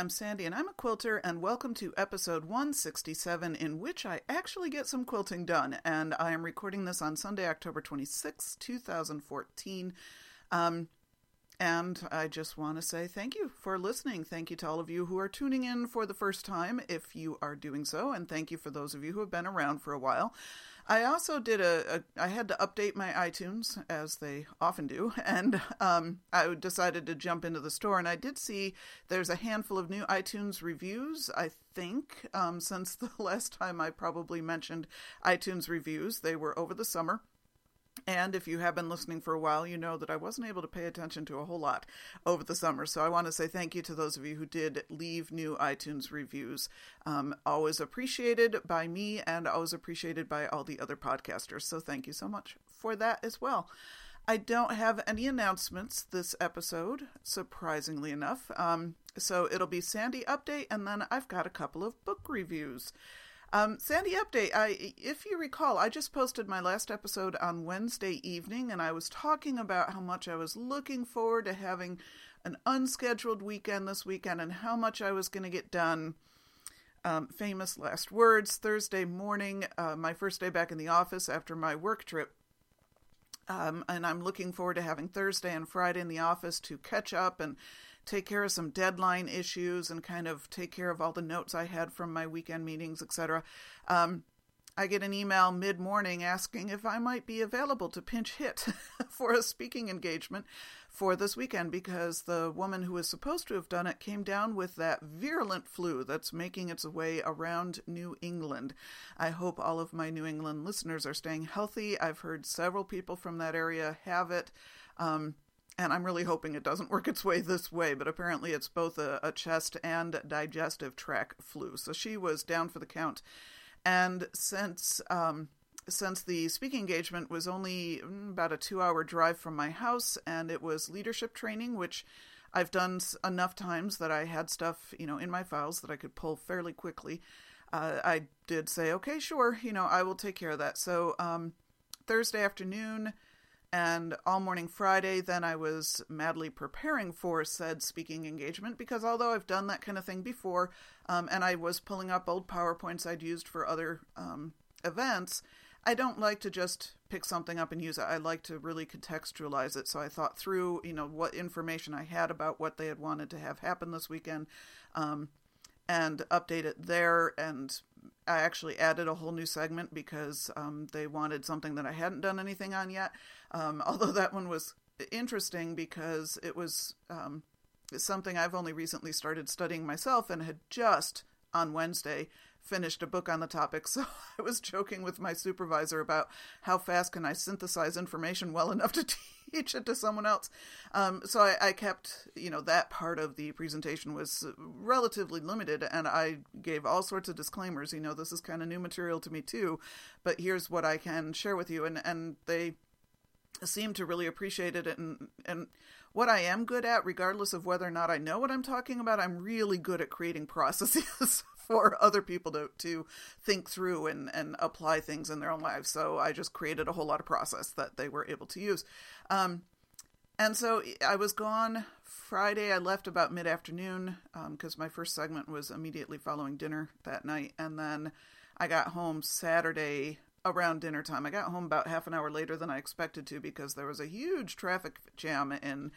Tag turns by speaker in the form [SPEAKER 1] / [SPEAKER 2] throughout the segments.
[SPEAKER 1] I'm Sandy and I'm a quilter, and welcome to episode 167, in which I actually get some quilting done. And I am recording this on Sunday, October 26, 2014. Um, and I just want to say thank you for listening. Thank you to all of you who are tuning in for the first time, if you are doing so, and thank you for those of you who have been around for a while. I also did a, a I had to update my iTunes as they often do, and um, I decided to jump into the store, and I did see there's a handful of new iTunes reviews. I think um, since the last time I probably mentioned iTunes reviews, they were over the summer. And if you have been listening for a while, you know that I wasn't able to pay attention to a whole lot over the summer. So I want to say thank you to those of you who did leave new iTunes reviews. Um, always appreciated by me and always appreciated by all the other podcasters. So thank you so much for that as well. I don't have any announcements this episode, surprisingly enough. Um, so it'll be Sandy update, and then I've got a couple of book reviews. Um, Sandy update. I, if you recall, I just posted my last episode on Wednesday evening, and I was talking about how much I was looking forward to having an unscheduled weekend this weekend, and how much I was going to get done. Um, famous last words. Thursday morning, uh, my first day back in the office after my work trip. Um, and I'm looking forward to having Thursday and Friday in the office to catch up and take care of some deadline issues and kind of take care of all the notes I had from my weekend meetings, etc. Um, I get an email mid morning asking if I might be available to pinch hit for a speaking engagement for this weekend because the woman who was supposed to have done it came down with that virulent flu that's making its way around New England. I hope all of my New England listeners are staying healthy. I've heard several people from that area have it. Um, and I'm really hoping it doesn't work its way this way, but apparently it's both a, a chest and digestive tract flu. So she was down for the count. And since um, since the speaking engagement was only mm, about a two hour drive from my house, and it was leadership training, which I've done enough times that I had stuff, you know, in my files that I could pull fairly quickly. Uh, I did say, okay, sure, you know, I will take care of that. So um, Thursday afternoon, and all morning Friday, then I was madly preparing for said speaking engagement because although I've done that kind of thing before, um, and I was pulling up old PowerPoints I'd used for other um, events, I don't like to just pick something up and use it. I like to really contextualize it. So I thought through, you know, what information I had about what they had wanted to have happen this weekend, um, and update it there and I actually added a whole new segment because um, they wanted something that I hadn't done anything on yet. Um, although that one was interesting because it was um, something I've only recently started studying myself and had just on Wednesday finished a book on the topic. So I was joking with my supervisor about how fast can I synthesize information well enough to teach it to someone else. Um, so I, I, kept, you know, that part of the presentation was relatively limited, and I gave all sorts of disclaimers. You know, this is kind of new material to me too, but here's what I can share with you, and and they seem to really appreciate it and and what I am good at regardless of whether or not I know what I'm talking about I'm really good at creating processes for other people to, to think through and, and apply things in their own lives. So I just created a whole lot of process that they were able to use. Um, and so I was gone Friday. I left about mid afternoon because um, my first segment was immediately following dinner that night. And then I got home Saturday around dinner time. I got home about half an hour later than I expected to because there was a huge traffic jam in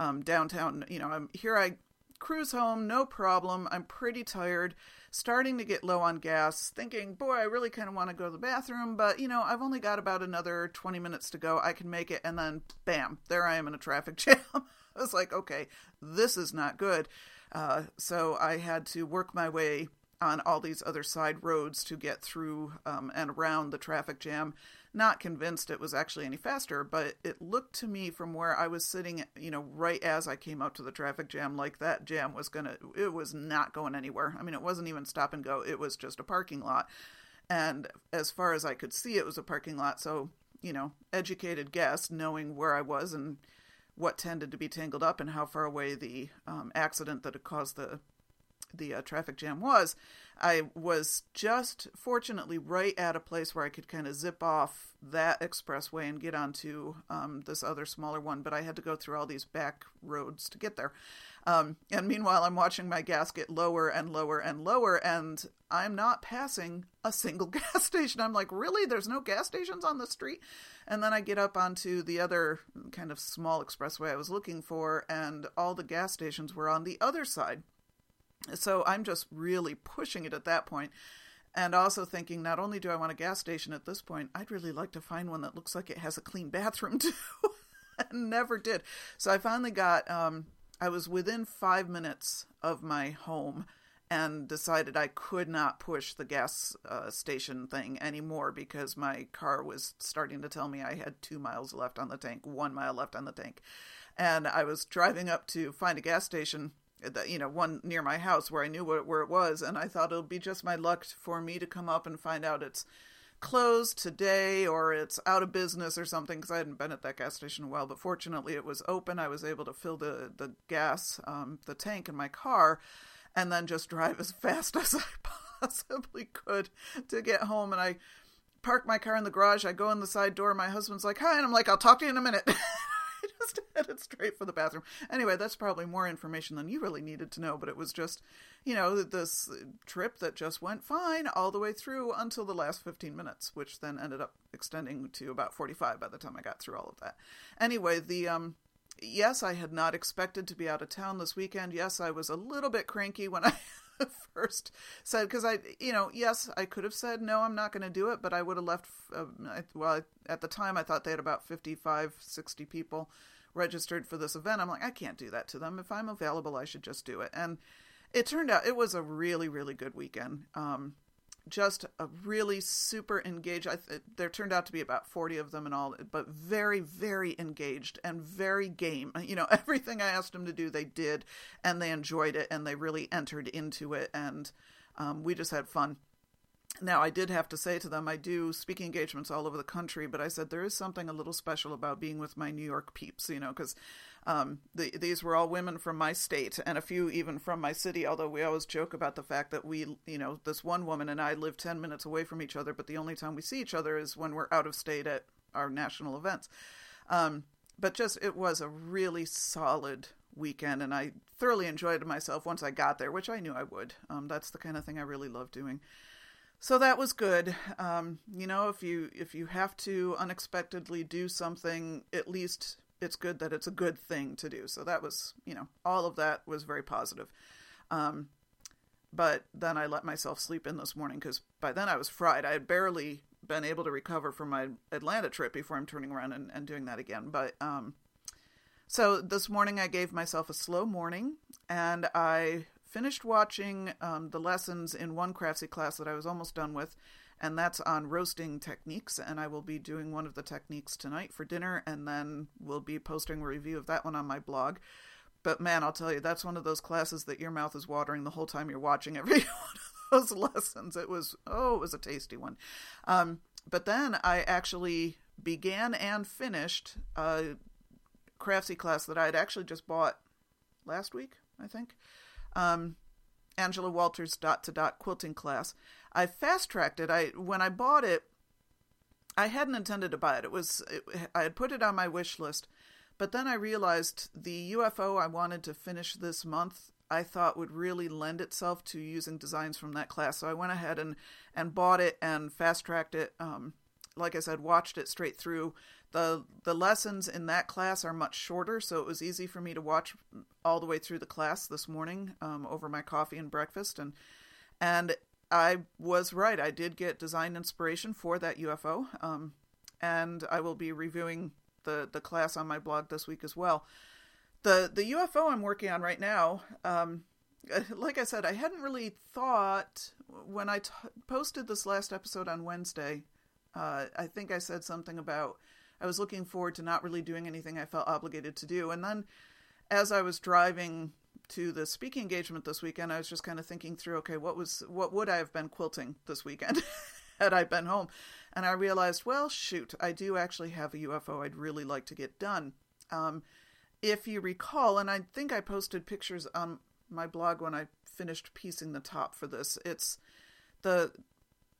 [SPEAKER 1] um, downtown. You know, I'm here. I cruise home, no problem. I'm pretty tired starting to get low on gas, thinking, boy, I really kind of want to go to the bathroom, but you know, I've only got about another 20 minutes to go. I can make it. And then, bam, there I am in a traffic jam. I was like, okay, this is not good. Uh, so I had to work my way on all these other side roads to get through um, and around the traffic jam. not convinced it was actually any faster, but it looked to me from where I was sitting, you know, right as I came out to the traffic jam, like that jam was gonna, it was not going anywhere. I mean, it wasn't even stop and go, it was just a parking lot. And as far as I could see, it was a parking lot. So, you know, educated guess, knowing where I was and what tended to be tangled up and how far away the um, accident that had caused the the uh, traffic jam was, I was just fortunately right at a place where I could kind of zip off that expressway and get onto um, this other smaller one, but I had to go through all these back roads to get there. Um, and meanwhile, I'm watching my gas get lower and lower and lower, and I'm not passing a single gas station. I'm like, really? There's no gas stations on the street? And then I get up onto the other kind of small expressway I was looking for, and all the gas stations were on the other side. So I'm just really pushing it at that point. And also thinking, not only do I want a gas station at this point, I'd really like to find one that looks like it has a clean bathroom too. never did. So I finally got, um, I was within five minutes of my home and decided I could not push the gas uh, station thing anymore because my car was starting to tell me I had two miles left on the tank, one mile left on the tank. And I was driving up to find a gas station you know, one near my house where I knew what, where it was, and I thought it would be just my luck for me to come up and find out it's closed today or it's out of business or something because I hadn't been at that gas station in a while. But fortunately, it was open. I was able to fill the the gas, um, the tank in my car, and then just drive as fast as I possibly could to get home. And I park my car in the garage. I go in the side door. My husband's like, "Hi," and I'm like, "I'll talk to you in a minute." just headed straight for the bathroom. Anyway, that's probably more information than you really needed to know, but it was just, you know, this trip that just went fine all the way through until the last 15 minutes, which then ended up extending to about 45 by the time I got through all of that. Anyway, the um yes, I had not expected to be out of town this weekend. Yes, I was a little bit cranky when I first said because I, you know, yes, I could have said no, I'm not going to do it, but I would have left. Uh, well, at the time, I thought they had about 55, 60 people registered for this event. I'm like, I can't do that to them. If I'm available, I should just do it. And it turned out it was a really, really good weekend. Um, just a really super engaged. I th- there turned out to be about forty of them and all, but very, very engaged and very game. You know, everything I asked them to do, they did, and they enjoyed it, and they really entered into it, and um, we just had fun. Now, I did have to say to them, I do speaking engagements all over the country, but I said there is something a little special about being with my New York peeps, you know, because um, the, these were all women from my state and a few even from my city, although we always joke about the fact that we, you know, this one woman and I live 10 minutes away from each other, but the only time we see each other is when we're out of state at our national events. Um, but just, it was a really solid weekend, and I thoroughly enjoyed myself once I got there, which I knew I would. Um, that's the kind of thing I really love doing so that was good. Um, you know if you if you have to unexpectedly do something at least it's good that it's a good thing to do. So that was you know all of that was very positive. Um, but then i let myself sleep in this morning because by then i was fried. I had barely been able to recover from my atlanta trip before i'm turning around and, and doing that again. But um, so this morning i gave myself a slow morning and i finished watching um, the lessons in one Craftsy class that I was almost done with, and that's on roasting techniques. And I will be doing one of the techniques tonight for dinner, and then we'll be posting a review of that one on my blog. But man, I'll tell you, that's one of those classes that your mouth is watering the whole time you're watching every one of those lessons. It was, oh, it was a tasty one. Um, but then I actually began and finished a Craftsy class that I had actually just bought last week, I think um, Angela Walters dot to dot quilting class. I fast tracked it. I when I bought it, I hadn't intended to buy it. It was it, I had put it on my wish list, but then I realized the UFO I wanted to finish this month. I thought would really lend itself to using designs from that class. So I went ahead and and bought it and fast tracked it. Um, like I said, watched it straight through the the lessons in that class are much shorter, so it was easy for me to watch all the way through the class this morning um, over my coffee and breakfast, and and I was right. I did get design inspiration for that UFO, um, and I will be reviewing the the class on my blog this week as well. the The UFO I'm working on right now. Um, like I said, I hadn't really thought when I t- posted this last episode on Wednesday Uh, I think I said something about I was looking forward to not really doing anything I felt obligated to do. And then as I was driving to the speaking engagement this weekend, I was just kind of thinking through, okay, what was what would I have been quilting this weekend had I been home? And I realized, well, shoot, I do actually have a UFO I'd really like to get done. Um, if you recall, and I think I posted pictures on my blog when I finished piecing the top for this. It's the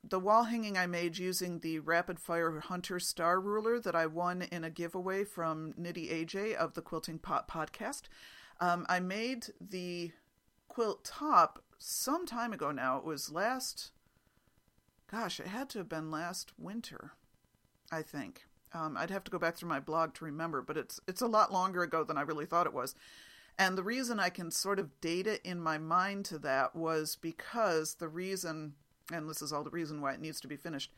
[SPEAKER 1] the wall hanging I made using the Rapid Fire Hunter Star Ruler that I won in a giveaway from Nitty AJ of the Quilting Pot podcast. Um, I made the quilt top some time ago now. It was last, gosh, it had to have been last winter, I think. Um, I'd have to go back through my blog to remember, but it's it's a lot longer ago than I really thought it was. And the reason I can sort of date it in my mind to that was because the reason, and this is all the reason why it needs to be finished,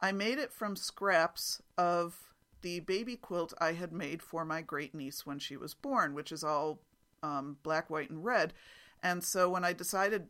[SPEAKER 1] I made it from scraps of the baby quilt I had made for my great niece when she was born, which is all um, black, white, and red. And so when I decided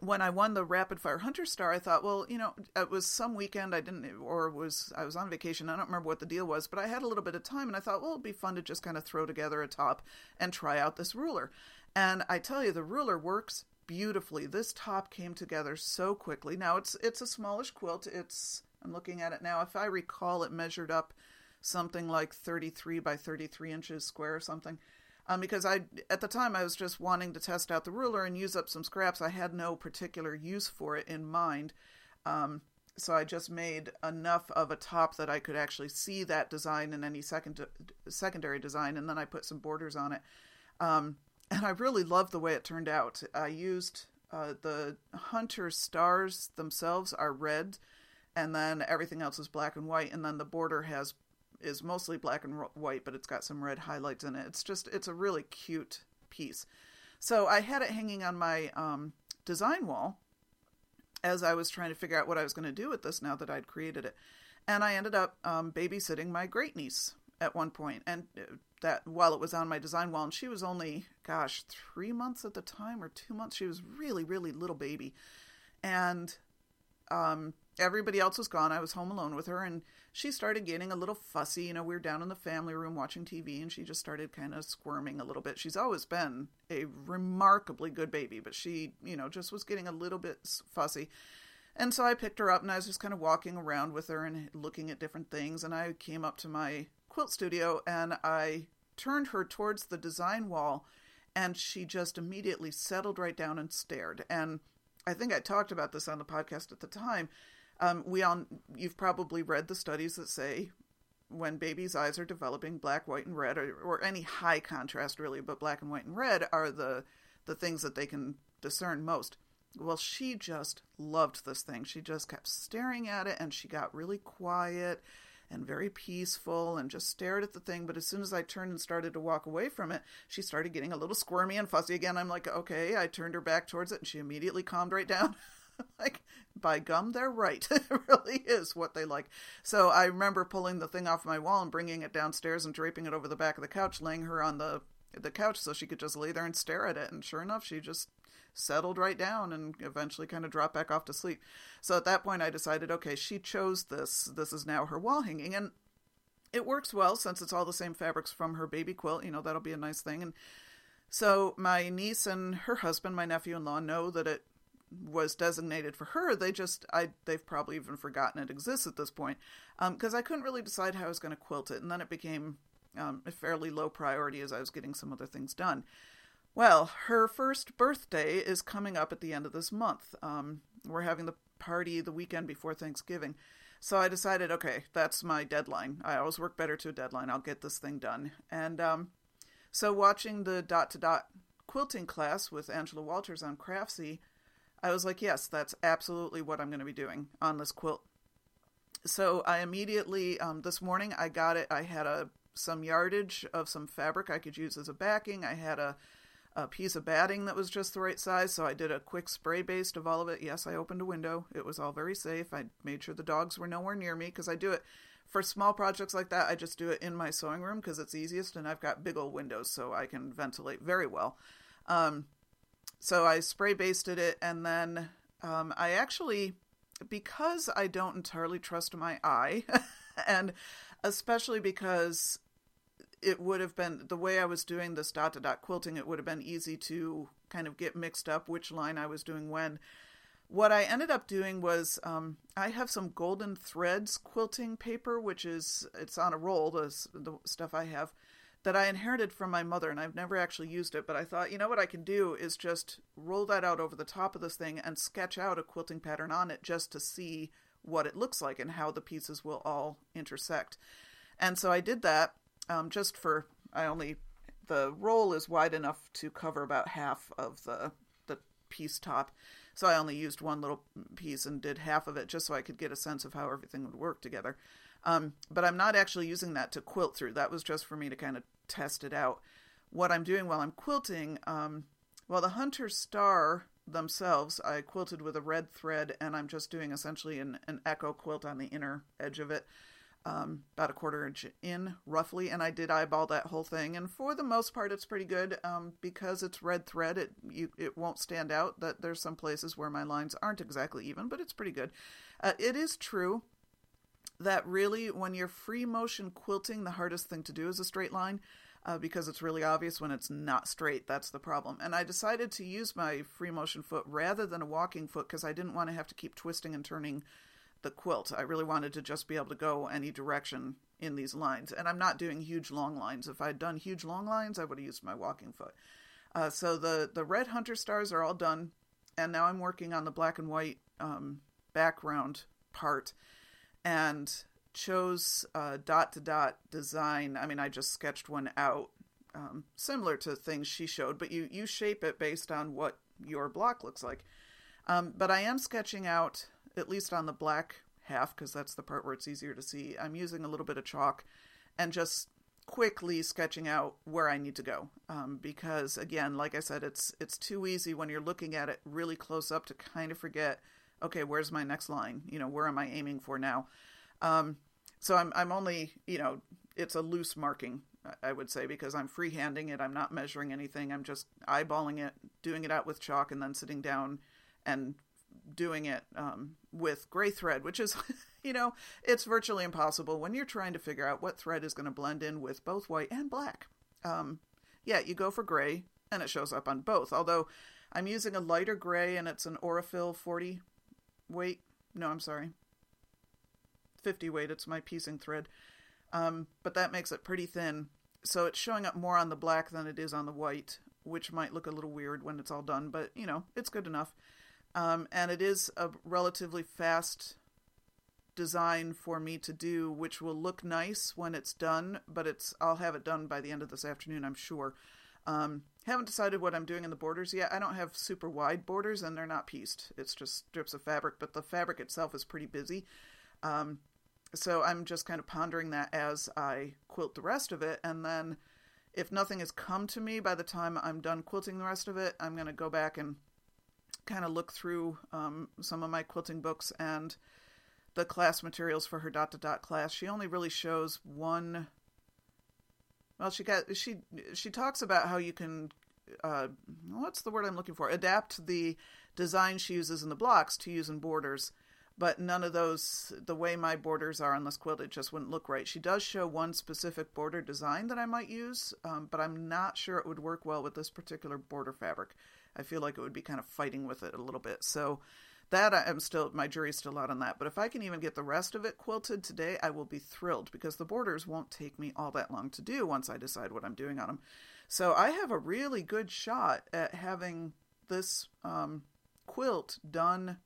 [SPEAKER 1] when I won the Rapid Fire Hunter Star, I thought, well, you know, it was some weekend I didn't, or was I was on vacation. I don't remember what the deal was, but I had a little bit of time, and I thought, well, it'd be fun to just kind of throw together a top and try out this ruler. And I tell you, the ruler works beautifully. This top came together so quickly. Now it's it's a smallish quilt. It's I'm looking at it now. If I recall, it measured up something like 33 by 33 inches square or something um, because I at the time I was just wanting to test out the ruler and use up some scraps. I had no particular use for it in mind, um, so I just made enough of a top that I could actually see that design in any second secondary design, and then I put some borders on it. Um, and I really loved the way it turned out. I used uh, the hunter stars themselves are red, and then everything else is black and white, and then the border has is mostly black and white, but it's got some red highlights in it. It's just it's a really cute piece. So I had it hanging on my um, design wall as I was trying to figure out what I was going to do with this now that I'd created it, and I ended up um, babysitting my great niece at one point, and uh, that while it was on my design wall, and she was only gosh three months at the time or two months. She was really really little baby, and um, everybody else was gone. I was home alone with her, and she started getting a little fussy. You know, we were down in the family room watching TV, and she just started kind of squirming a little bit. She's always been a remarkably good baby, but she, you know, just was getting a little bit fussy. And so I picked her up, and I was just kind of walking around with her and looking at different things. And I came up to my quilt studio, and I turned her towards the design wall, and she just immediately settled right down and stared. And I think I talked about this on the podcast at the time um, we all you've probably read the studies that say when babies' eyes are developing, black, white, and red, or, or any high contrast really, but black and white and red are the the things that they can discern most. Well, she just loved this thing. She just kept staring at it, and she got really quiet and very peaceful and just stared at the thing. But as soon as I turned and started to walk away from it, she started getting a little squirmy and fussy again. I'm like, okay. I turned her back towards it, and she immediately calmed right down. like by gum they're right it really is what they like so i remember pulling the thing off my wall and bringing it downstairs and draping it over the back of the couch laying her on the the couch so she could just lay there and stare at it and sure enough she just settled right down and eventually kind of dropped back off to sleep so at that point i decided okay she chose this this is now her wall hanging and it works well since it's all the same fabrics from her baby quilt you know that'll be a nice thing and so my niece and her husband my nephew-in-law know that it was designated for her. They just I they've probably even forgotten it exists at this point because um, I couldn't really decide how I was going to quilt it, and then it became um, a fairly low priority as I was getting some other things done. Well, her first birthday is coming up at the end of this month. Um, we're having the party the weekend before Thanksgiving. So I decided, okay, that's my deadline. I always work better to a deadline. I'll get this thing done. And um, so watching the dot to dot quilting class with Angela Walters on Craftsy, I was like, yes, that's absolutely what I'm going to be doing on this quilt. So I immediately, um, this morning, I got it. I had a some yardage of some fabric I could use as a backing. I had a, a piece of batting that was just the right size, so I did a quick spray baste of all of it. Yes, I opened a window. It was all very safe. I made sure the dogs were nowhere near me because I do it for small projects like that. I just do it in my sewing room because it's easiest, and I've got big old windows so I can ventilate very well. Um, so I spray basted it, and then um, I actually because I don't entirely trust my eye, and especially because it would have been the way I was doing this dot to dot quilting, it would have been easy to kind of get mixed up which line I was doing when. What I ended up doing was um, I have some golden threads quilting paper, which is it's on a roll, the, the stuff I have that I inherited from my mother, and I've never actually used it. But I thought, you know what I can do is just roll that out over the top of this thing and sketch out a quilting pattern on it just to see what it looks like and how the pieces will all intersect. And so I did that um, just for I only the roll is wide enough to cover about half of the the piece top. So I only used one little piece and did half of it just so I could get a sense of how everything would work together. Um, but I'm not actually using that to quilt through. That was just for me to kind of test it out. What I'm doing while I'm quilting, um, well, the Hunter Star themselves, I quilted with a red thread, and I'm just doing essentially an, an echo quilt on the inner edge of it, um, about a quarter inch in roughly. And I did eyeball that whole thing, and for the most part, it's pretty good um, because it's red thread. It you, it won't stand out. That there's some places where my lines aren't exactly even, but it's pretty good. Uh, it is true that really, when you're free motion quilting, the hardest thing to do is a straight line. Uh, because it's really obvious when it's not straight. That's the problem. And I decided to use my free motion foot rather than a walking foot because I didn't want to have to keep twisting and turning the quilt. I really wanted to just be able to go any direction in these lines. And I'm not doing huge long lines. If I'd done huge long lines, I would have used my walking foot. Uh, so the, the red hunter stars are all done. And now I'm working on the black and white um, background part and chose a dot to dot design. I mean, I just sketched one out, um, similar to things she showed, but you you shape it based on what your block looks like. Um, but I am sketching out at least on the black half because that's the part where it's easier to see. I'm using a little bit of chalk and just quickly sketching out where I need to go um, because again, like I said, it's it's too easy when you're looking at it really close up to kind of forget okay, where's my next line? You know, where am I aiming for now? Um, so I'm I'm only you know it's a loose marking I would say because I'm freehanding it. I'm not measuring anything. I'm just eyeballing it, doing it out with chalk, and then sitting down and doing it um, with gray thread, which is you know it's virtually impossible when you're trying to figure out what thread is going to blend in with both white and black. Um, yeah, you go for gray, and it shows up on both. Although I'm using a lighter gray, and it's an Aurifil 40 weight. No, I'm sorry. 50 weight. It's my piecing thread. Um, but that makes it pretty thin. So it's showing up more on the black than it is on the white, which might look a little weird when it's all done, but you know, it's good enough. Um, and it is a relatively fast design for me to do, which will look nice when it's done, but it's I'll have it done by the end of this afternoon, I'm sure. Um, haven't decided what I'm doing in the borders yet. I don't have super wide borders, and they're not pieced. It's just strips of fabric, but the fabric itself is pretty busy. Um, so I'm just kind of pondering that as I quilt the rest of it, and then if nothing has come to me by the time I'm done quilting the rest of it, I'm going to go back and kind of look through um, some of my quilting books and the class materials for her dot to dot class. She only really shows one well, she got she she talks about how you can uh, what's the word I'm looking for? Adapt the design she uses in the blocks to use in borders, but none of those the way my borders are on this quilt it just wouldn't look right. She does show one specific border design that I might use, um, but I'm not sure it would work well with this particular border fabric. I feel like it would be kind of fighting with it a little bit. So that I'm still my jury's still out on that. But if I can even get the rest of it quilted today, I will be thrilled because the borders won't take me all that long to do once I decide what I'm doing on them. So I have a really good shot at having this um, quilt done,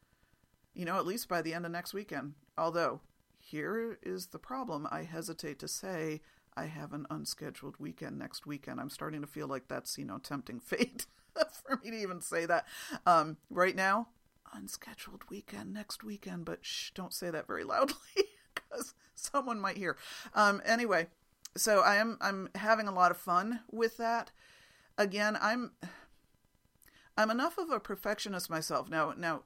[SPEAKER 1] you know, at least by the end of next weekend. Although here is the problem: I hesitate to say I have an unscheduled weekend next weekend. I'm starting to feel like that's you know tempting fate. for me to even say that. Um, right now, unscheduled weekend next weekend, but shh, don't say that very loudly because someone might hear. Um, anyway, so I am I'm having a lot of fun with that. Again, I'm I'm enough of a perfectionist myself now. Now,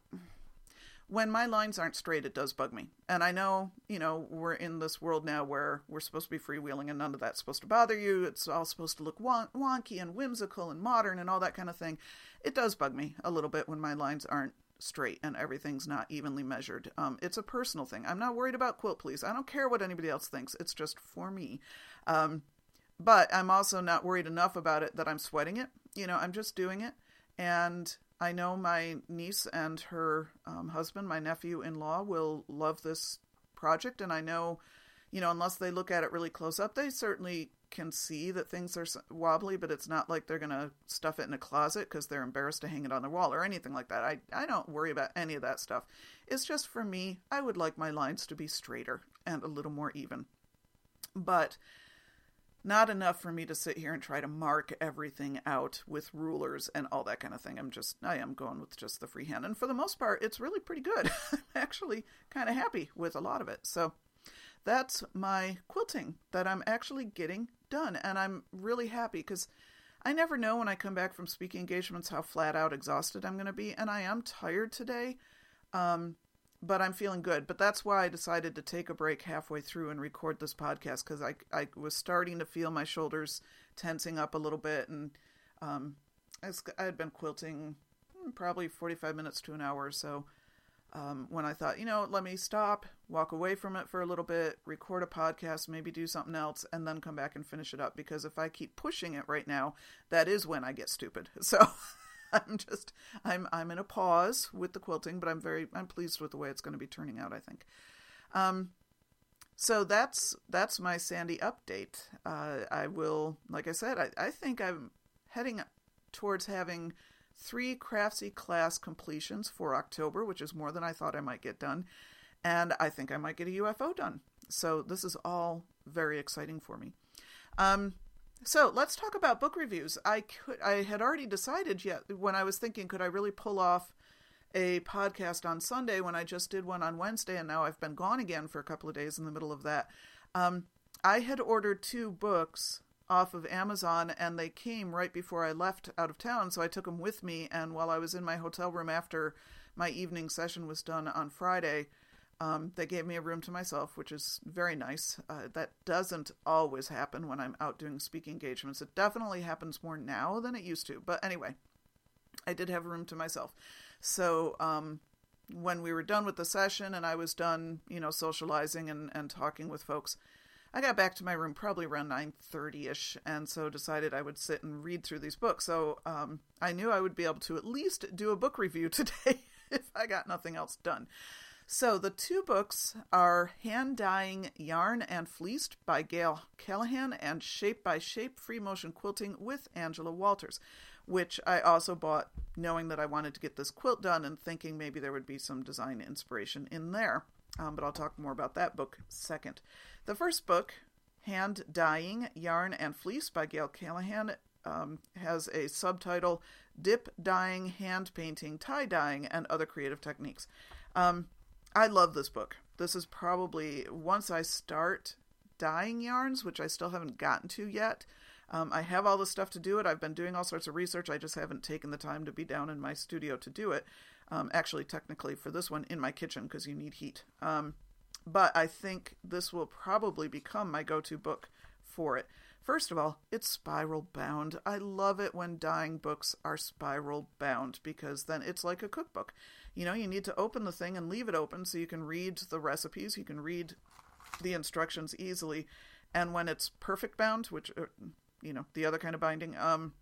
[SPEAKER 1] when my lines aren't straight, it does bug me. And I know, you know, we're in this world now where we're supposed to be freewheeling and none of that's supposed to bother you. It's all supposed to look wonky and whimsical and modern and all that kind of thing. It does bug me a little bit when my lines aren't straight and everything's not evenly measured. Um, it's a personal thing. I'm not worried about quilt police. I don't care what anybody else thinks. It's just for me. Um, but I'm also not worried enough about it that I'm sweating it. You know, I'm just doing it. And I know my niece and her um, husband, my nephew in law, will love this project. And I know, you know, unless they look at it really close up, they certainly can see that things are wobbly, but it's not like they're going to stuff it in a closet because they're embarrassed to hang it on the wall or anything like that. I, I don't worry about any of that stuff. It's just for me, I would like my lines to be straighter and a little more even. But not enough for me to sit here and try to mark everything out with rulers and all that kind of thing. I'm just, I am going with just the freehand. And for the most part, it's really pretty good. I'm actually kind of happy with a lot of it. So that's my quilting that I'm actually getting done. And I'm really happy because I never know when I come back from speaking engagements how flat out exhausted I'm going to be. And I am tired today. Um, but I'm feeling good. But that's why I decided to take a break halfway through and record this podcast because I I was starting to feel my shoulders tensing up a little bit, and um, I, had been quilting probably 45 minutes to an hour or so. Um, when I thought, you know, let me stop, walk away from it for a little bit, record a podcast, maybe do something else, and then come back and finish it up. Because if I keep pushing it right now, that is when I get stupid. So I'm just I'm I'm in a pause with the quilting, but I'm very I'm pleased with the way it's going to be turning out. I think. Um, so that's that's my Sandy update. Uh, I will, like I said, I, I think I'm heading towards having three Craftsy class completions for October, which is more than I thought I might get done, and I think I might get a UFO done. So this is all very exciting for me. Um, so let's talk about book reviews. I could I had already decided yet when I was thinking could I really pull off a podcast on Sunday when I just did one on Wednesday and now I've been gone again for a couple of days in the middle of that. Um, I had ordered two books off of Amazon and they came right before I left out of town, so I took them with me. And while I was in my hotel room after my evening session was done on Friday, um, they gave me a room to myself, which is very nice. Uh, that doesn't always happen when I'm out doing speaking engagements. It definitely happens more now than it used to. But anyway, I did have a room to myself. So um, when we were done with the session and I was done, you know, socializing and, and talking with folks, I got back to my room probably around 9.30ish and so decided I would sit and read through these books. So um, I knew I would be able to at least do a book review today if I got nothing else done. So the two books are Hand Dyeing Yarn and Fleece by Gail Callahan and Shape by Shape Free Motion Quilting with Angela Walters, which I also bought knowing that I wanted to get this quilt done and thinking maybe there would be some design inspiration in there. Um, but I'll talk more about that book second. The first book, Hand Dyeing Yarn and Fleece by Gail Callahan, um, has a subtitle Dip Dyeing, Hand Painting, Tie Dyeing, and Other Creative Techniques. Um, I love this book. This is probably once I start dyeing yarns, which I still haven't gotten to yet. Um, I have all the stuff to do it. I've been doing all sorts of research. I just haven't taken the time to be down in my studio to do it. Um, actually, technically, for this one, in my kitchen because you need heat. Um, but I think this will probably become my go to book for it. First of all, it's spiral bound. I love it when dyeing books are spiral bound because then it's like a cookbook you know, you need to open the thing and leave it open so you can read the recipes, you can read the instructions easily. And when it's perfect bound, which, uh, you know, the other kind of binding, um,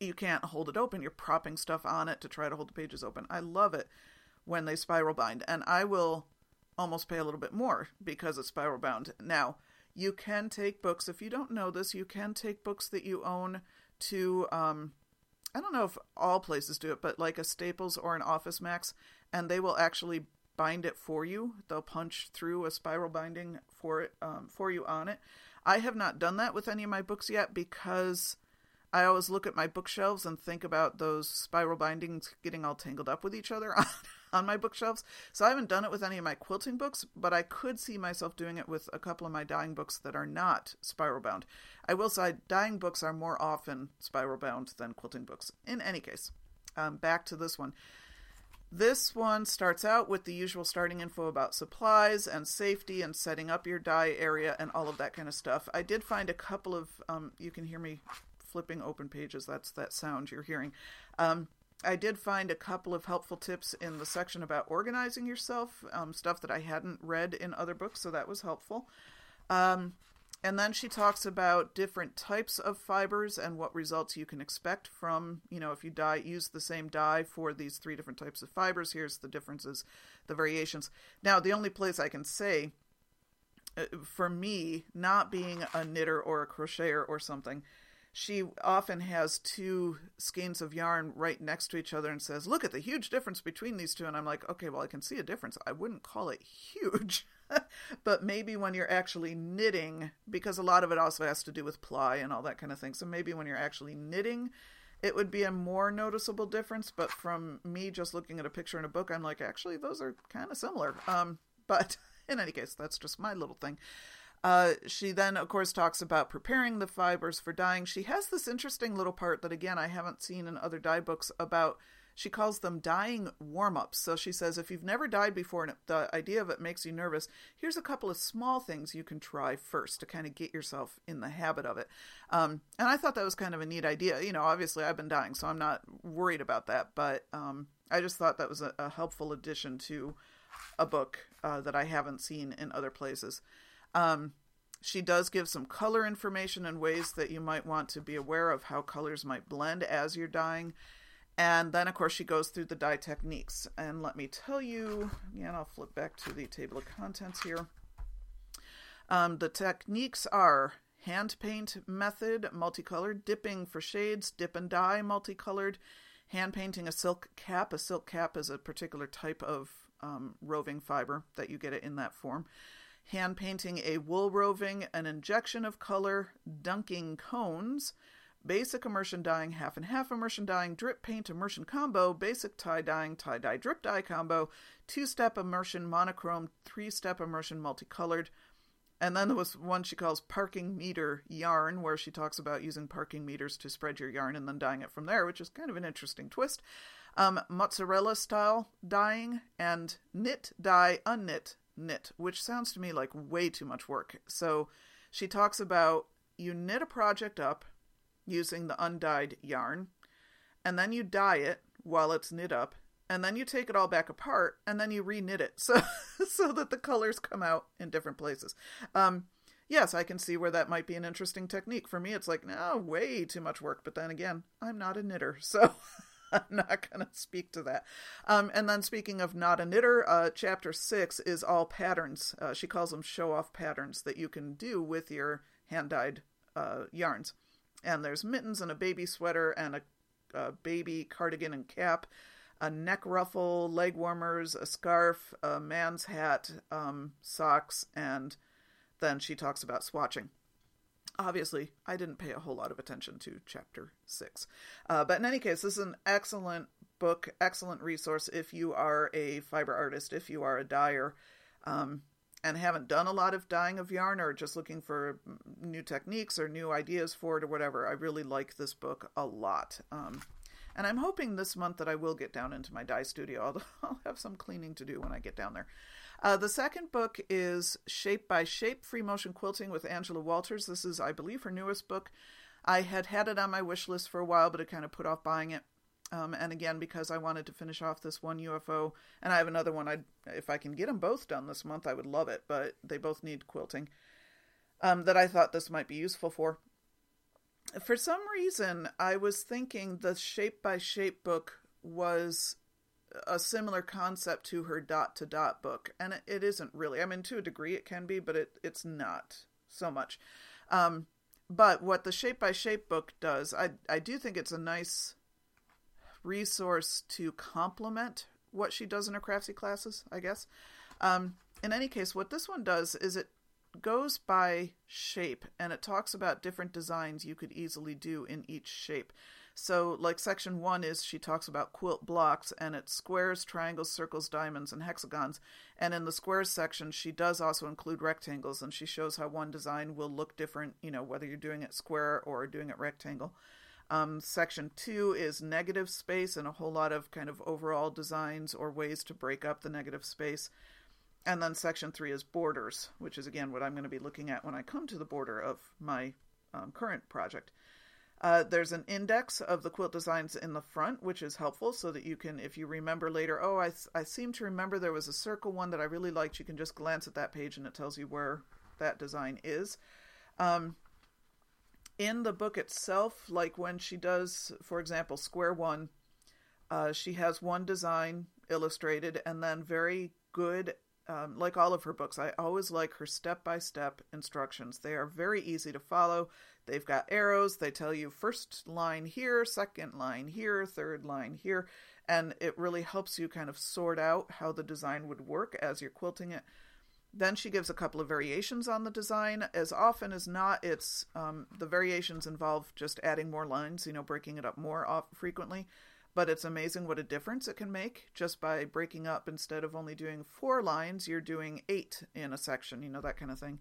[SPEAKER 1] you can't hold it open. You're propping stuff on it to try to hold the pages open. I love it when they spiral bind, and I will almost pay a little bit more because it's spiral bound. Now, you can take books, if you don't know this, you can take books that you own to um, I don't know if all places do it, but like a Staples or an Office Max, and they will actually bind it for you. They'll punch through a spiral binding for it um, for you on it. I have not done that with any of my books yet because I always look at my bookshelves and think about those spiral bindings getting all tangled up with each other on, on my bookshelves. So I haven't done it with any of my quilting books, but I could see myself doing it with a couple of my dyeing books that are not spiral bound. I will say dyeing books are more often spiral bound than quilting books. In any case, um, back to this one. This one starts out with the usual starting info about supplies and safety and setting up your dye area and all of that kind of stuff. I did find a couple of, um, you can hear me flipping open pages. That's that sound you're hearing. Um, I did find a couple of helpful tips in the section about organizing yourself, um, stuff that I hadn't read in other books, so that was helpful. Um, and then she talks about different types of fibers and what results you can expect from, you know, if you dye, use the same dye for these three different types of fibers. Here's the differences, the variations. Now, the only place I can say, uh, for me, not being a knitter or a crocheter or something, she often has two skeins of yarn right next to each other and says, Look at the huge difference between these two. And I'm like, Okay, well, I can see a difference. I wouldn't call it huge. but maybe when you're actually knitting, because a lot of it also has to do with ply and all that kind of thing. So maybe when you're actually knitting, it would be a more noticeable difference. But from me just looking at a picture in a book, I'm like, actually, those are kind of similar. Um, but in any case, that's just my little thing. Uh, she then, of course, talks about preparing the fibers for dyeing. She has this interesting little part that, again, I haven't seen in other dye books about she calls them dyeing warm ups. So she says, if you've never dyed before and the idea of it makes you nervous, here's a couple of small things you can try first to kind of get yourself in the habit of it. Um, and I thought that was kind of a neat idea. You know, obviously I've been dying, so I'm not worried about that. But um, I just thought that was a, a helpful addition to a book uh, that I haven't seen in other places. Um, she does give some color information and ways that you might want to be aware of how colors might blend as you're dyeing. And then, of course, she goes through the dye techniques. And let me tell you, again, I'll flip back to the table of contents here. Um, the techniques are hand paint method, multicolored, dipping for shades, dip and dye, multicolored, hand painting a silk cap. A silk cap is a particular type of um, roving fiber that you get it in that form. Hand painting a wool roving, an injection of color, dunking cones, basic immersion dyeing, half and half immersion dyeing, drip paint immersion combo, basic tie dyeing, tie dye drip dye combo, two step immersion monochrome, three step immersion multicolored. And then there was one she calls parking meter yarn, where she talks about using parking meters to spread your yarn and then dyeing it from there, which is kind of an interesting twist. Um, mozzarella style dyeing and knit, dye, unknit, knit, which sounds to me like way too much work. So she talks about you knit a project up using the undyed yarn, and then you dye it while it's knit up, and then you take it all back apart, and then you reknit it so so that the colors come out in different places. Um, yes, I can see where that might be an interesting technique. For me, it's like, no, way too much work. But then again, I'm not a knitter, so I'm not going to speak to that. Um, and then, speaking of not a knitter, uh, chapter six is all patterns. Uh, she calls them show off patterns that you can do with your hand dyed uh, yarns and there's mittens and a baby sweater and a, a baby cardigan and cap, a neck ruffle, leg warmers, a scarf, a man's hat, um, socks, and then she talks about swatching. Obviously, I didn't pay a whole lot of attention to chapter six. Uh, but in any case, this is an excellent book, excellent resource if you are a fiber artist, if you are a dyer. Um, and haven't done a lot of dyeing of yarn or just looking for new techniques or new ideas for it or whatever, I really like this book a lot. Um, and I'm hoping this month that I will get down into my dye studio, I'll have some cleaning to do when I get down there. Uh, the second book is Shape by Shape Free Motion Quilting with Angela Walters. This is, I believe, her newest book. I had had it on my wish list for a while, but I kind of put off buying it. Um, and again, because I wanted to finish off this one UFO, and I have another one. I, if I can get them both done this month, I would love it. But they both need quilting. Um, that I thought this might be useful for. For some reason, I was thinking the shape by shape book was a similar concept to her dot to dot book, and it, it isn't really. I mean, to a degree, it can be, but it it's not so much. Um, but what the shape by shape book does, I I do think it's a nice resource to complement what she does in her craftsy classes, I guess. Um, in any case, what this one does is it goes by shape and it talks about different designs you could easily do in each shape. So, like section one is she talks about quilt blocks and it's squares, triangles, circles, diamonds, and hexagons. And in the squares section, she does also include rectangles and she shows how one design will look different, you know, whether you're doing it square or doing it rectangle. Um, section two is negative space and a whole lot of kind of overall designs or ways to break up the negative space. And then section three is borders, which is again what I'm going to be looking at when I come to the border of my um, current project. Uh, there's an index of the quilt designs in the front, which is helpful so that you can, if you remember later, oh, I, I seem to remember there was a circle one that I really liked, you can just glance at that page and it tells you where that design is. Um, in the book itself, like when she does, for example, square one, uh, she has one design illustrated and then very good um, like all of her books, I always like her step by step instructions. They are very easy to follow. They've got arrows. They tell you first line here, second line here, third line here. And it really helps you kind of sort out how the design would work as you're quilting it. Then she gives a couple of variations on the design. As often as not, it's um, the variations involve just adding more lines, you know, breaking it up more off frequently but it's amazing what a difference it can make just by breaking up instead of only doing four lines you're doing eight in a section you know that kind of thing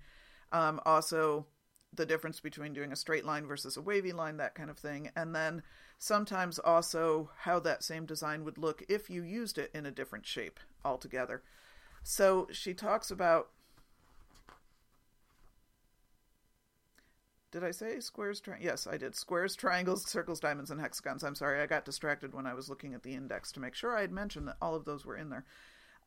[SPEAKER 1] um, also the difference between doing a straight line versus a wavy line that kind of thing and then sometimes also how that same design would look if you used it in a different shape altogether so she talks about Did I say squares? Tri- yes, I did. Squares, triangles, circles, diamonds, and hexagons. I'm sorry, I got distracted when I was looking at the index to make sure I had mentioned that all of those were in there.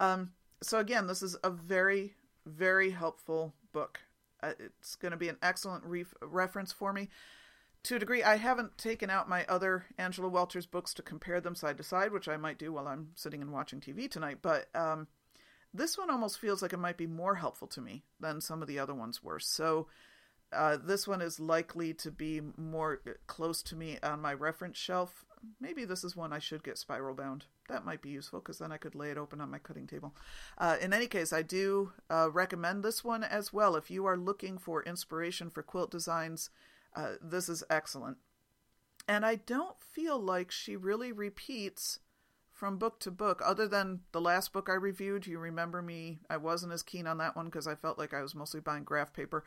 [SPEAKER 1] Um, so again, this is a very, very helpful book. Uh, it's going to be an excellent ref- reference for me. To a degree, I haven't taken out my other Angela Walters books to compare them side to side, which I might do while I'm sitting and watching TV tonight. But um, this one almost feels like it might be more helpful to me than some of the other ones were. So uh, this one is likely to be more close to me on my reference shelf. Maybe this is one I should get spiral bound. That might be useful because then I could lay it open on my cutting table. Uh, in any case, I do uh, recommend this one as well. If you are looking for inspiration for quilt designs, uh, this is excellent. And I don't feel like she really repeats from book to book, other than the last book I reviewed. You remember me? I wasn't as keen on that one because I felt like I was mostly buying graph paper.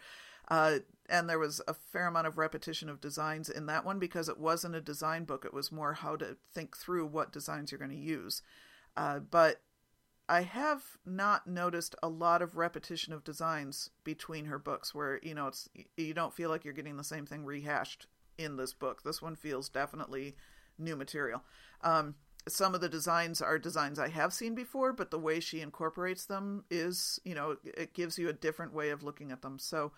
[SPEAKER 1] Uh, and there was a fair amount of repetition of designs in that one because it wasn't a design book. It was more how to think through what designs you're going to use. Uh, but I have not noticed a lot of repetition of designs between her books where, you know, it's you don't feel like you're getting the same thing rehashed in this book. This one feels definitely new material. Um, some of the designs are designs I have seen before, but the way she incorporates them is, you know, it gives you a different way of looking at them. So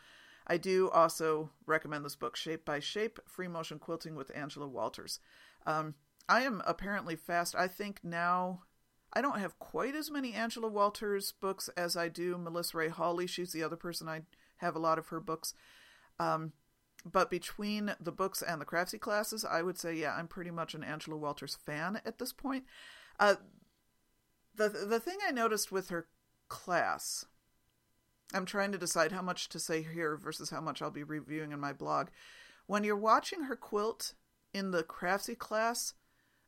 [SPEAKER 1] I do also recommend this book, Shape by Shape Free Motion Quilting with Angela Walters. Um, I am apparently fast. I think now I don't have quite as many Angela Walters books as I do Melissa Ray Hawley. She's the other person I have a lot of her books. Um, but between the books and the craftsy classes, I would say, yeah, I'm pretty much an Angela Walters fan at this point. Uh, the the thing I noticed with her class I'm trying to decide how much to say here versus how much I'll be reviewing in my blog. When you're watching her quilt in the craftsy class,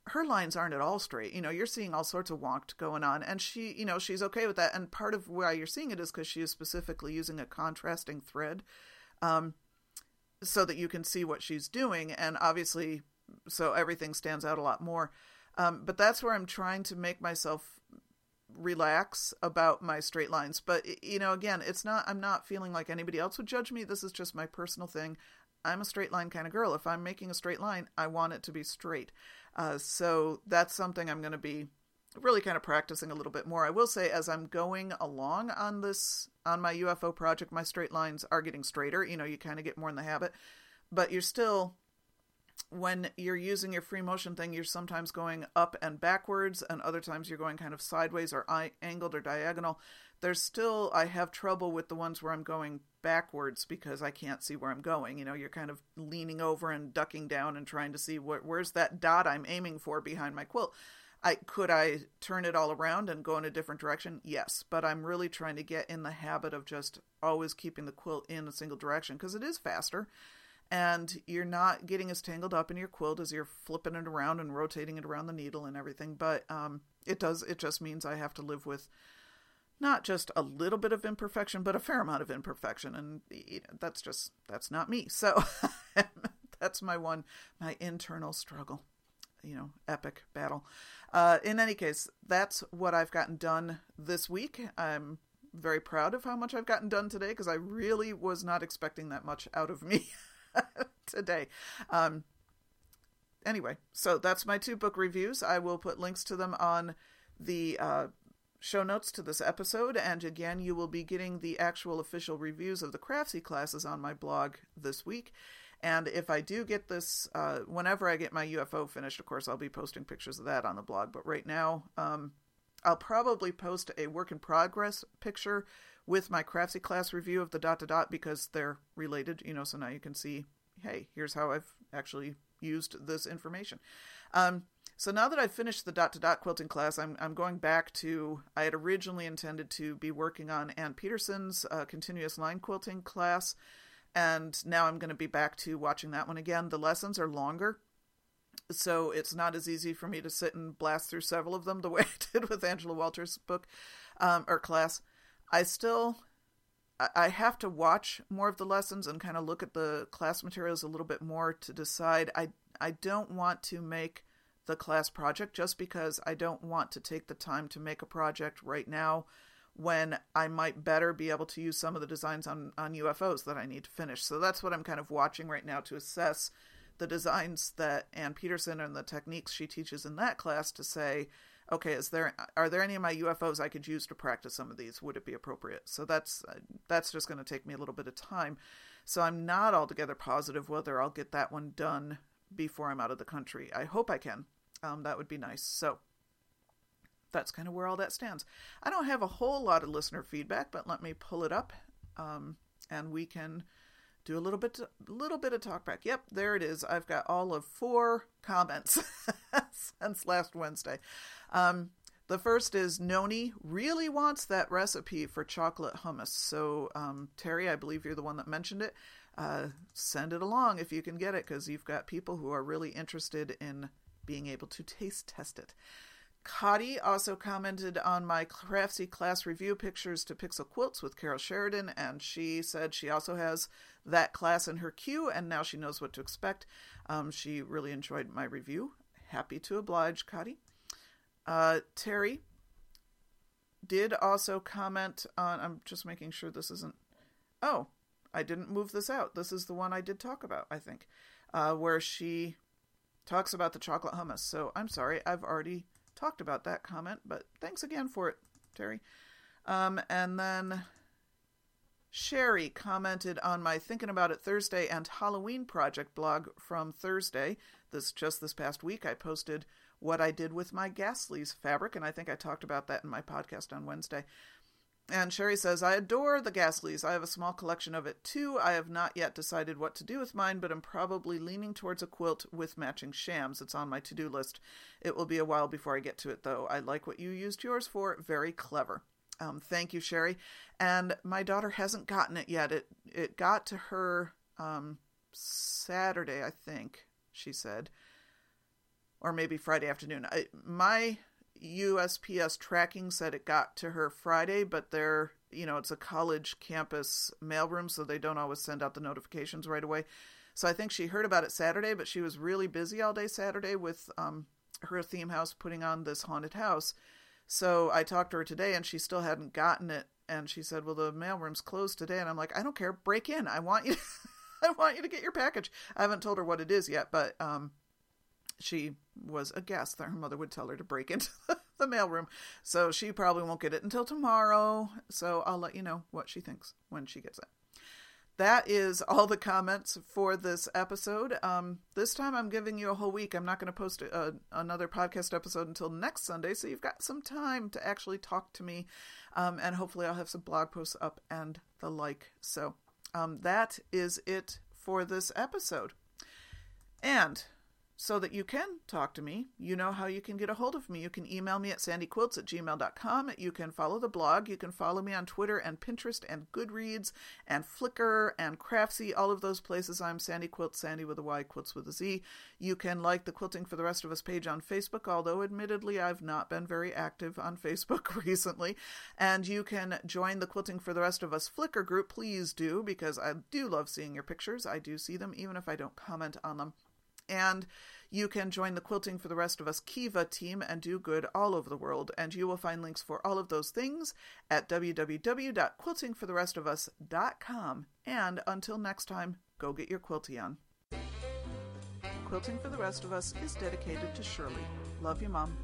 [SPEAKER 1] her lines aren't at all straight. You know, you're seeing all sorts of wonked going on, and she, you know, she's okay with that. And part of why you're seeing it is because she is specifically using a contrasting thread, um, so that you can see what she's doing, and obviously, so everything stands out a lot more. Um, but that's where I'm trying to make myself relax about my straight lines. But you know again it's not i'm not feeling like anybody else would judge me. This is just my personal thing. I'm a straight line kind of girl. If i'm making a straight line i want it to be straight. Uh, so that's something i'm going to be really kind of practicing a little bit more. I will say as i'm going along on this on my ufo project my straight lines are getting straighter. You know you kind of get more in the habit but you're still when you're using your free motion thing, you're sometimes going up and backwards, and other times you're going kind of sideways or angled or diagonal. There's still, I have trouble with the ones where I'm going backwards because I can't see where I'm going. You know, you're kind of leaning over and ducking down and trying to see where, where's that dot I'm aiming for behind my quilt. I could I turn it all around and go in a different direction? Yes, but I'm really trying to get in the habit of just always keeping the quilt in a single direction because it is faster and you're not getting as tangled up in your quilt as you're flipping it around and rotating it around the needle and everything but um, it does it just means i have to live with not just a little bit of imperfection but a fair amount of imperfection and you know, that's just that's not me. So that's my one my internal struggle you know epic battle. Uh, in any case that's what i've gotten done this week. I'm very proud of how much i've gotten done today because i really was not expecting that much out of me today. Um, anyway, so that's my two book reviews. I will put links to them on the uh, show notes to this episode. And again, you will be getting the actual official reviews of the Craftsy classes on my blog this week. And if I do get this, uh, whenever I get my UFO finished, of course, I'll be posting pictures of that on the blog. But right now, um, I'll probably post a work in progress picture with my Craftsy class review of the dot to dot because they're related, you know, so now you can see, hey, here's how I've actually used this information. Um, so now that I've finished the dot to dot quilting class, I'm I'm going back to I had originally intended to be working on Ann Petersen's uh, continuous line quilting class, and now I'm going to be back to watching that one again. The lessons are longer, so it's not as easy for me to sit and blast through several of them the way I did with Angela Walters' book um, or class. I still I have to watch more of the lessons and kind of look at the class materials a little bit more to decide. I I don't want to make the class project just because I don't want to take the time to make a project right now when I might better be able to use some of the designs on, on UFOs that I need to finish. So that's what I'm kind of watching right now to assess the designs that Ann Petersen and the techniques she teaches in that class to say, okay, is there are there any of my UFOs I could use to practice some of these? Would it be appropriate? So that's that's just going to take me a little bit of time. So I'm not altogether positive whether I'll get that one done before I'm out of the country. I hope I can. Um, that would be nice. So that's kind of where all that stands. I don't have a whole lot of listener feedback, but let me pull it up, um, and we can do a little bit, a little bit of talkback. Yep, there it is. I've got all of four comments since last Wednesday. Um, the first is Noni really wants that recipe for chocolate hummus. So, um, Terry, I believe you're the one that mentioned it. Uh, send it along if you can get it, because you've got people who are really interested in being able to taste test it. Cotty also commented on my Craftsy class review pictures to Pixel Quilts with Carol Sheridan, and she said she also has that class in her queue, and now she knows what to expect. Um, she really enjoyed my review. Happy to oblige, Cotty. Uh, Terry did also comment on. I'm just making sure this isn't. Oh, I didn't move this out. This is the one I did talk about, I think, uh, where she talks about the chocolate hummus. So I'm sorry, I've already talked about that comment, but thanks again for it, Terry. Um, and then Sherry commented on my Thinking About It Thursday and Halloween project blog from Thursday. This just this past week, I posted what I did with my Ghastlies fabric, and I think I talked about that in my podcast on Wednesday. And Sherry says, I adore the Ghastlies. I have a small collection of it too. I have not yet decided what to do with mine, but I'm probably leaning towards a quilt with matching shams. It's on my to do list. It will be a while before I get to it, though. I like what you used yours for. Very clever. Um, thank you, Sherry. And my daughter hasn't gotten it yet. It it got to her um, Saturday, I think she said, or maybe Friday afternoon. I, my USPS tracking said it got to her Friday, but they're, you know, it's a college campus mailroom, so they don't always send out the notifications right away. So I think she heard about it Saturday, but she was really busy all day Saturday with um, her theme house putting on this haunted house. So I talked to her today, and she still hadn't gotten it. And she said, "Well, the mailroom's closed today." And I'm like, "I don't care. Break in. I want you. I want you to get your package." I haven't told her what it is yet, but um, she was a guest that her mother would tell her to break into the mailroom. So she probably won't get it until tomorrow. So I'll let you know what she thinks when she gets it. That is all the comments for this episode. Um, this time I'm giving you a whole week. I'm not going to post a, another podcast episode until next Sunday, so you've got some time to actually talk to me. Um, and hopefully, I'll have some blog posts up and the like. So um, that is it for this episode. And so that you can talk to me. You know how you can get a hold of me. You can email me at sandyquiltz at gmail.com. You can follow the blog. You can follow me on Twitter and Pinterest and Goodreads and Flickr and Craftsy. All of those places I'm Sandy Quiltz, Sandy with a Y, Quilts with a Z. You can like the Quilting for the Rest of Us page on Facebook, although admittedly I've not been very active on Facebook recently. And you can join the Quilting for the Rest of Us Flickr group. Please do, because I do love seeing your pictures. I do see them, even if I don't comment on them. And you can join the Quilting for the Rest of Us Kiva team and do good all over the world. And you will find links for all of those things at www.quiltingfortherestofus.com. And until next time, go get your quilty on. Quilting for the Rest of Us is dedicated to Shirley. Love you, Mom.